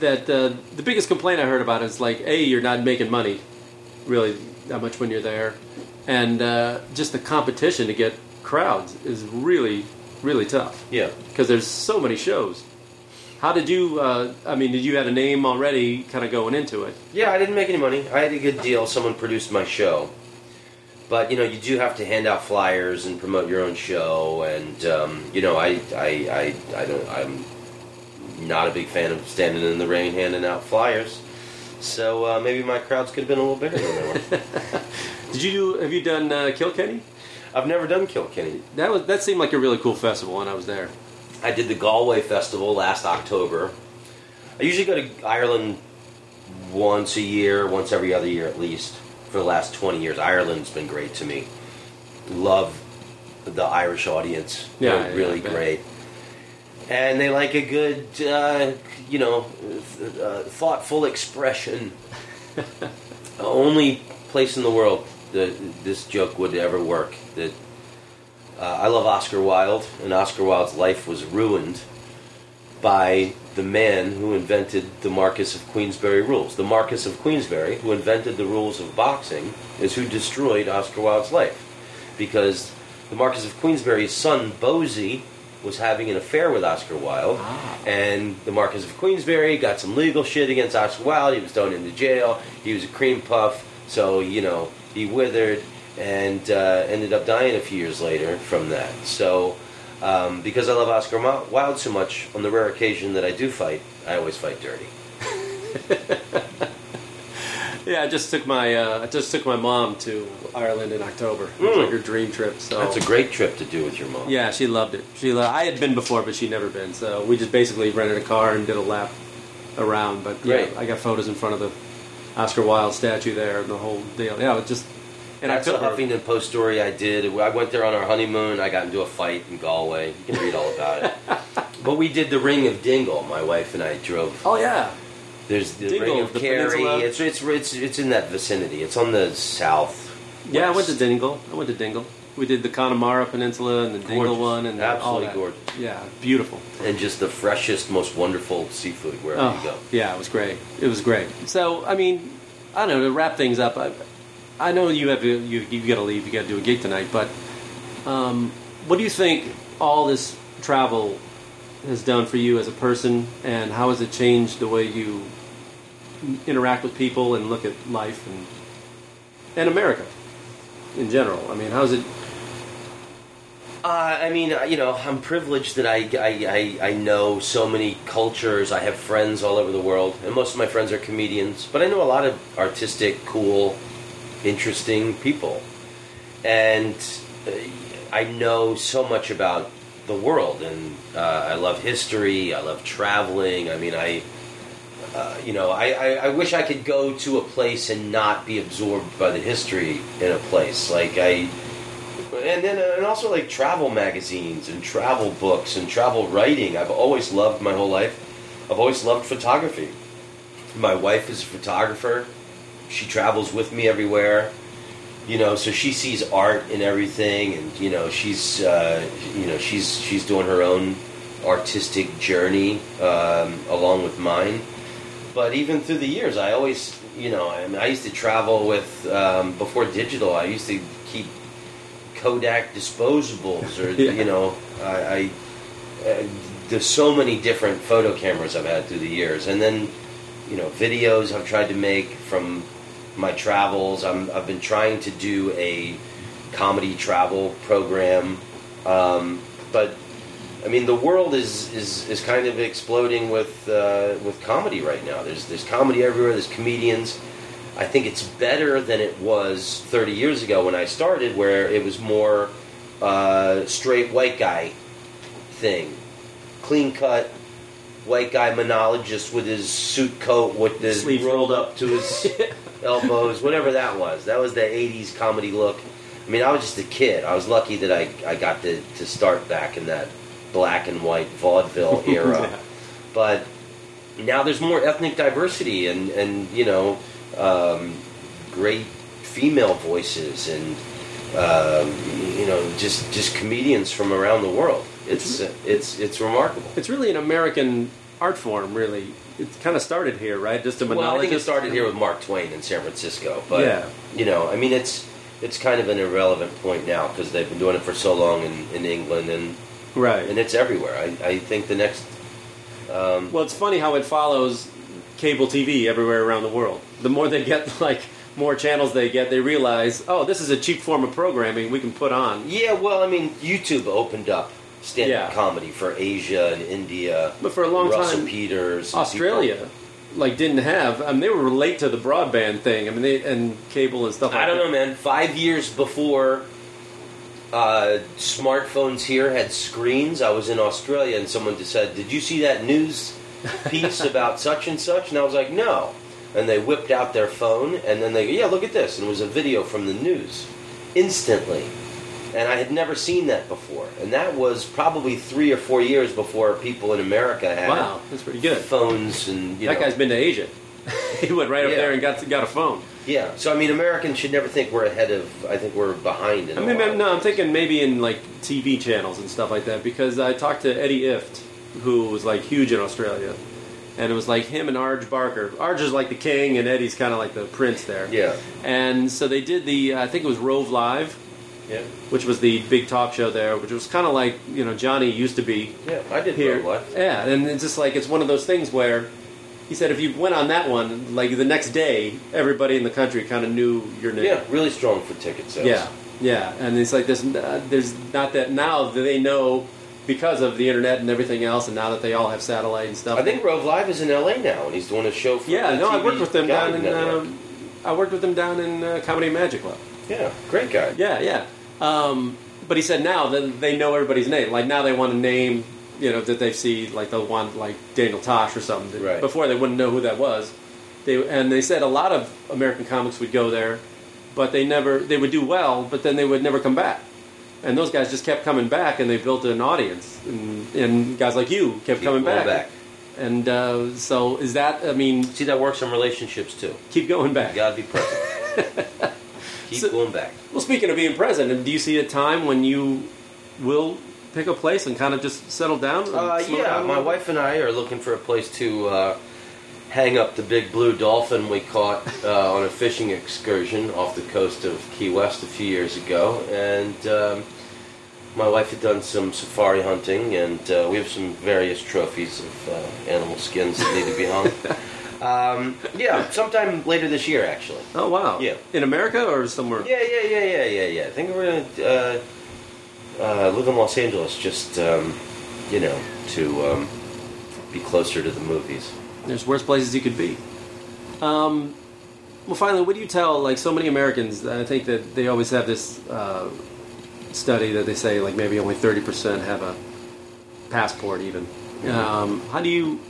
that uh, the biggest complaint I heard about is like, a you're not making money, really that much when you're there, and uh, just the competition to get crowds is really really tough Yeah. because there's so many shows. How did you? Uh, I mean, did you have a name already, kind of going into it? Yeah, I didn't make any money. I had a good deal. Someone produced my show. But you know, you do have to hand out flyers and promote your own show, and um, you know, I, I, I, I don't, I'm not a big fan of standing in the rain handing out flyers. So uh, maybe my crowds could have been a little bigger than they were. Did you do? Have you done uh, Kilkenny? I've never done Kilkenny. That was that seemed like a really cool festival when I was there. I did the Galway Festival last October. I usually go to Ireland once a year, once every other year at least, for the last 20 years. Ireland's been great to me. Love the Irish audience. Yeah, They're really bet. great. And they like a good, uh, you know, th- uh, thoughtful expression. Only place in the world that this joke would ever work. That uh, I love Oscar Wilde, and Oscar Wilde's life was ruined by the man who invented the Marquis of Queensberry rules. The Marquis of Queensberry, who invented the rules of boxing, is who destroyed Oscar Wilde's life. Because the Marquis of Queensberry's son, Bosie, was having an affair with Oscar Wilde, and the Marquis of Queensberry got some legal shit against Oscar Wilde. He was thrown into jail. He was a cream puff, so, you know, he withered and uh, ended up dying a few years later from that. So, um, because I love Oscar Wilde so much, on the rare occasion that I do fight, I always fight dirty. Yeah, I just took my uh, I just took my mom to Ireland in October. It was Mm. like her dream trip. So That's a great trip to do with your mom. Yeah, she loved it. She lo- I had been before, but she'd never been. So we just basically rented a car and did a lap around. But yeah, Great. I got photos in front of the Oscar Wilde statue there and the whole deal. Yeah, it just and That's I a took her. Huffington Post story I did. I went there on our honeymoon. I got into a fight in Galway. You can read all about it. but we did the Ring of Dingle. My wife and I drove. Oh yeah, There's the Dingle, Ring of the Kerry. peninsula? It's, it's it's it's in that vicinity. It's on the south. yeah. I went to. Dingle. I went to Dingle. We did the Connemara Peninsula and the Dingle Gorgeous. one and all Absolutely that. gorgeous. Yeah, beautiful. and just the freshest, most wonderful seafood wherever you oh, go. Oh, yeah, it was great. It was great. So, I mean, I don't know. To wrap things up, I, I know you have you you got to leave. You got to do a gig tonight. But um, what do you think all this travel has done for you as a person, and how has it changed the way you interact with people and look at life and and America in general? I mean, how's it? Uh, I mean, you know, I'm privileged that I, I, I, I know so many cultures. I have friends all over the world, and most of my friends are comedians. But I know a lot of artistic, cool, interesting people. And uh, I know so much about the world, and uh, I love history, I love traveling. I mean, I. Uh, you know, I, I, I wish I could go to a place and not be absorbed by the history in a place. Like I, and then uh, and also like travel magazines and travel books and travel writing. I've always loved my whole life. I've always loved photography. My wife is a photographer. She travels with me everywhere. You know, so she sees art in everything, and you know, she's uh, you know she's she's doing her own artistic journey um, along with mine. But even through the years, I always you know I, mean, I used to travel with um, before digital. I used to keep Kodak disposables, or Yeah. you know, I, I uh, there's so many different photo cameras I've had through the years, and then you know, videos I've tried to make from my travels. I'm, I've been trying to do a comedy travel program, um, but I mean, the world is, is, is kind of exploding with uh, with comedy right now. There's there's comedy everywhere. There's comedians. I think it's better than it was 30 years ago when I started, where it was more uh, straight white guy thing, clean cut white guy monologist with his suit coat with Sleeves rolled rolled up to his elbows, whatever that was. That was the 80s comedy look. I mean, I was just a kid. I was lucky that I, I got to, to start back in that black and white vaudeville era. Yeah. But now there's more ethnic diversity and, and you know, um, great female voices and, um, you know, just, just comedians from around the world. It's, it's, it's remarkable. It's really an American art form, really. It kind of started here, right? Just a Well, I think it started here with Mark Twain in San Francisco, but Yeah. you know, I mean, it's it's kind of an irrelevant point now because they've been doing it for so long in, in England and right. and it's everywhere. I, I think the next um, Well, it's funny how it follows cable TV everywhere around the world. The more they get, like, more channels they get, they realize, oh, this is a cheap form of programming we can put on. yeah, well, I mean, YouTube opened up stand-up Yeah. comedy for Asia and India. But for a long Russell time, Peters, Australia, people- like, didn't have. I mean, they were late to the broadband thing. I mean, they and cable and stuff. like I don't that. know, man. Five years before uh, smartphones here had screens, I was in Australia and someone just said, "Did you see that news piece about such and such?" And I was like, "No." And they whipped out their phone and then they go, "Yeah, look at this." And it was a video from the news, instantly. And I had never seen that before. And that was probably three or four years before people in America had Wow, that's pretty good. phones and you that know. guy's been to Asia. he went right up Yeah. there and got got a phone. Yeah, so I mean, Americans should never think we're ahead of. I think we're behind. In I a mean, lot of no, I'm things. thinking maybe in like TV channels and stuff like that because I talked to Eddie Ifft, who was like huge in Australia, and it was like him and Arj Barker. Arj is like the king, and Eddie's kind of like the prince there. Yeah, And so they did the I think it was Rove Live, yeah, which was the big talk show there, which was kind of like you know Johnny used to be yeah. I did here. Yeah, and it's just like it's one of those things where he said if you went on that one, like the next day, everybody in the country kind of knew your name. Yeah, really strong for ticket sales. Yeah, yeah, and it's like there's uh, there's not that now that they know because of the internet and everything else, and now that they all have satellite and stuff. I think Rove Live is in L.A. now, and he's doing a show for. Yeah, the no, I worked with them down in um, I worked with them down in uh, Comedy Magic Club. Yeah, great guy. Yeah, yeah. Um, but he said now that they know everybody's name. Like now they want to name, you know, that they see like they'll want like Daniel Tosh or something. Right. Before they wouldn't know who that was. They and they said a lot of American comics would go there, but they never they would do well, but then they would never come back. And those guys just kept coming back, and they built an audience. And, and guys like you kept Keep coming back. back. And uh, so is that? I mean, See, that works in relationships too. keep going back. You gotta be present. Keep So- going back. Well, speaking of being president, do you see a time when you will pick a place and kind of just settle down? Uh, yeah, down my wife and I are looking for a place to uh, hang up the big blue dolphin we caught uh, on a fishing excursion off the coast of Key West a few years ago, and um, my wife had done some safari hunting, and uh, we have some various trophies of uh, animal skins that need to be hung. um, yeah, sometime later this year, actually. Oh wow! Yeah. in America or somewhere? Yeah, yeah, yeah, yeah, yeah, yeah. I think we're gonna uh, uh, live in Los Angeles, just um, you know, to um, be closer to the movies. There's worse places you could be. Um, well, finally, what do you tell like so many Americans? I think that they always have this uh, study that they say like maybe only thirty percent have a passport. Even um, how do you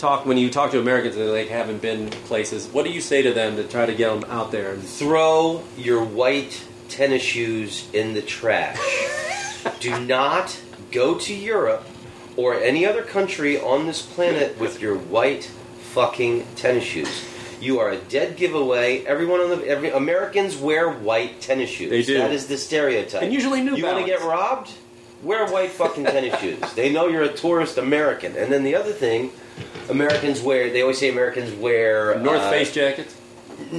talk when you talk to Americans and they haven't been places? What do you say to them to try to get them out there? And Throw your white tennis shoes in the trash. Do not go to Europe or any other country on this planet with your white fucking tennis shoes. You are a dead giveaway. Everyone on the every Americans wear white tennis shoes. They do. That is the stereotype. And usually New You want to Balance. get robbed? Wear white fucking tennis shoes. They know you're a tourist American. And then the other thing, Americans wear. They always say Americans wear North uh, Face jackets,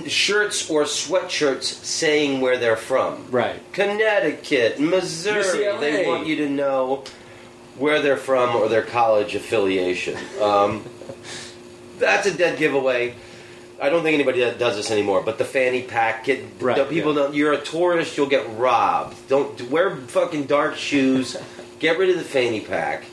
shirts or sweatshirts saying where they're from. right? Connecticut, Missouri. UCLA. They want you to know where they're from or their college affiliation. Um, that's a dead giveaway. I don't think anybody that does this anymore. But the fanny pack, get, Right, the people yeah. don't. You're a tourist, you'll get robbed. Don't wear fucking dark shoes. get rid of the fanny pack.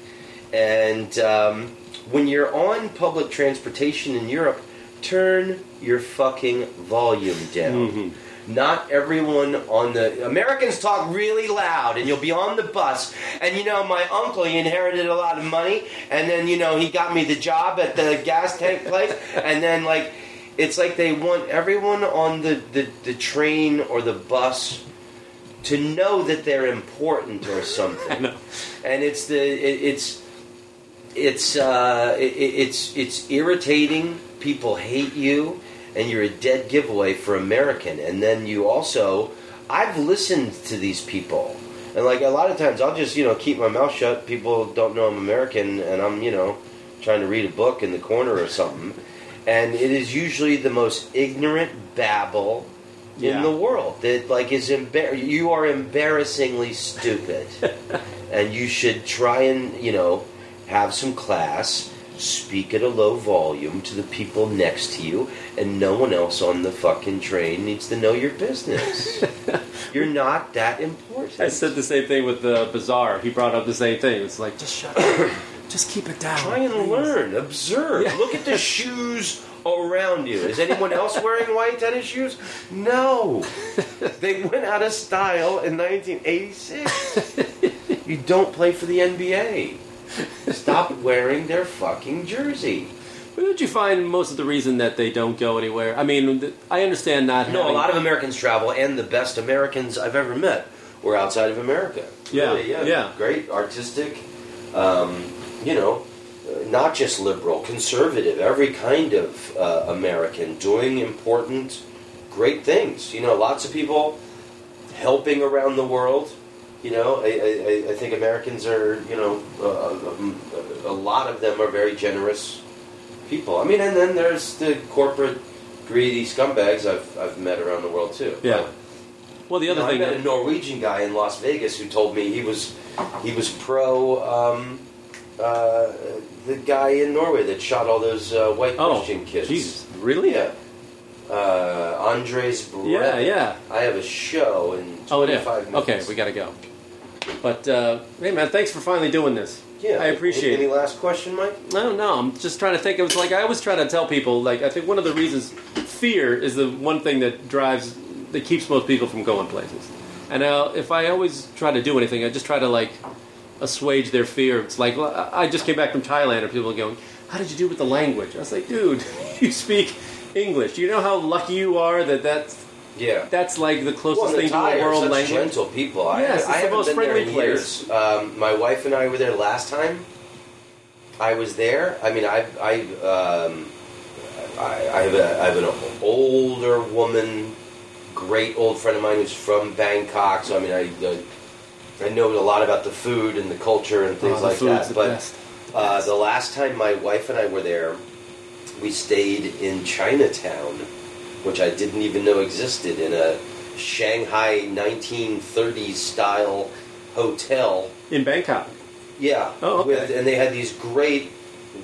And um, when you're on public transportation in Europe, turn your fucking volume down. Mm-hmm. Not everyone on the Americans talk really loud, and you'll be on the bus. And you know, my uncle he inherited a lot of money, and then you know he got me the job at the gas tank place, and then like it's like they want everyone on the, the, the train or the bus to know that they're important or something. know. And it's the it, it's it's uh, it, it's it's irritating. People hate you, and you're a dead giveaway for American. And then you also, I've listened to these people, and like a lot of times, I'll just you know keep my mouth shut. People don't know I'm American, and I'm you know trying to read a book in the corner or something. And it is usually the most ignorant babble Yeah. in the world that like is embar- you are embarrassingly stupid and you should try and you know have some class speak at a low volume to the people next to you and no one else on the fucking train needs to know your business you're not that important I said the same thing with the Bizarre. He brought up the same thing. It's like just shut up, just keep it down. try and please. learn observe Yeah. look at the shoes around you is anyone else wearing white tennis shoes no they went out of style in 1986 you don't play for the nba stop wearing their fucking jersey What would you find most of the reason that they don't go anywhere? I mean, I understand not no a lot of americans travel and the best americans i've ever met were outside of america Yeah, Really, yeah, yeah. great artistic um, you know uh, not just liberal, conservative, every kind of uh, American doing important, great things. You know, lots of people helping around the world. You know, I, I, I think Americans are, you know, uh, um, a lot of them are very generous people. I mean, and then there's the corporate, greedy scumbags I've, I've met around the world too. Yeah. Well, the You other know, thing I met that a Norwegian guy in Las Vegas who told me he was he was pro um, uh, the guy in Norway that shot all those uh, white oh, Christian kids. Jesus, really? Yeah. Uh, Anders Breivik. Yeah, yeah. I have a show in 25 Oh, it is. minutes. Okay, we gotta go. But uh, hey, man, thanks for finally doing this. Yeah. I appreciate any, it. Any last question, Mike? No, no, I'm just trying to think. It was like I always try to tell people. Like I think one of the reasons fear is the one thing that drives that keeps most people from going places. And uh, if I always try to do anything, I just try to like assuage their fear. It's like I I just came back from Thailand, and people are going, "How did you do with the language?" I was like, "Dude, you speak English. Do you know how lucky you are that that's Yeah. that's like the closest Well, the thing to Thai a are world such language." gentle people. I, Yes, I the haven't most been there friendly in place. years. Um, my wife and I were there last time. I was there. I mean, I I um, I, I have a I have an older woman, great old friend of mine who's from Bangkok. So I mean, I uh, I know a lot about the food and the culture and things Oh, like that. the but best. uh, the last time my wife and I were there, we stayed in Chinatown, which I didn't even know existed, in a Shanghai 1930s style hotel. in Bangkok. Yeah. Oh, okay. With, and they had these great,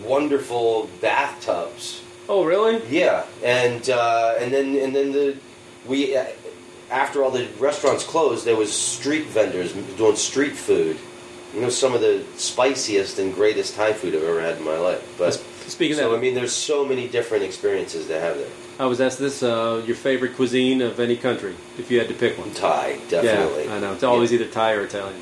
wonderful bathtubs. Oh, really? Yeah, and uh, and then and then the we uh, after all the restaurants closed, there was street vendors doing street food. You know, some of the spiciest and greatest Thai food I've ever had in my life. But Speaking of so that- I mean, there's so many different experiences to have there. I was asked this: uh, your favorite cuisine of any country, if you had to pick one. Thai, definitely. Yeah, I know. It's always either Thai or Italian.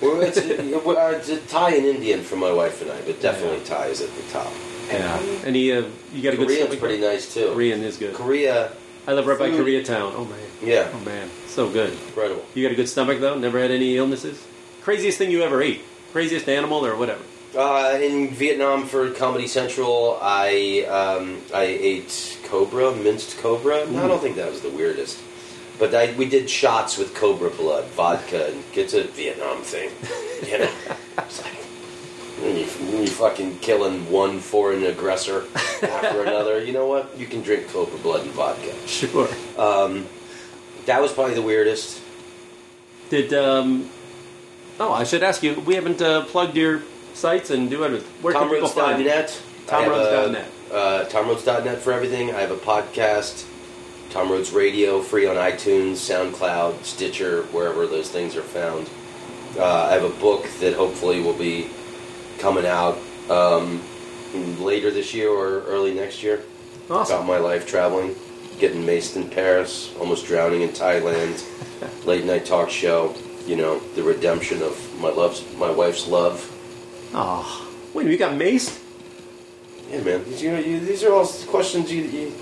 Well, it's, uh, it's Thai and Indian for my wife and I, but definitely Thai is at the top. Yeah. and Any? Uh, you got a good. Korean's pretty nice too. Korean is good. Korea, I live right by food- Koreatown. Oh man. yeah, Oh man. So good. incredible. You got a good stomach though. Never had any illnesses. Craziest thing you ever ate? Craziest animal or whatever? Uh, in Vietnam for Comedy Central, I um, I ate cobra, minced cobra. No, I don't think that was the weirdest. But I, we did shots with cobra blood, vodka, and it's a Vietnam thing. You know, it's like when you, when you fucking killing one foreign aggressor after another. You know what? You can drink cobra blood and vodka. Sure. That was probably the weirdest. Did um? Oh, I should ask you. We haven't uh, plugged your sites and do it. Where can people find you? TomRhodes.net. I have TomRhodes.net. Uh, TomRhodes.net for everything. I have a podcast, Tom Rhodes Radio, free on iTunes, SoundCloud, Stitcher, wherever those things are found. Uh, I have a book that hopefully will be coming out um, later this year or early next year Awesome. about my life traveling, getting maced in Paris, almost drowning in Thailand, late night talk show. You know, the redemption of my love's my wife's love. Oh, wait, you got maced? Yeah, man. These, you know, you, these are all questions you, you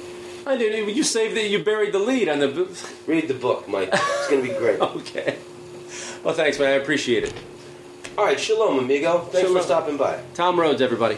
I didn't. You saved that. You buried the lead on the. read the book, Mike. It's gonna be great. Okay. Well, thanks, man. I appreciate it. All right, shalom, amigo. Thanks Shalom. for stopping by. Tom Rhodes, everybody.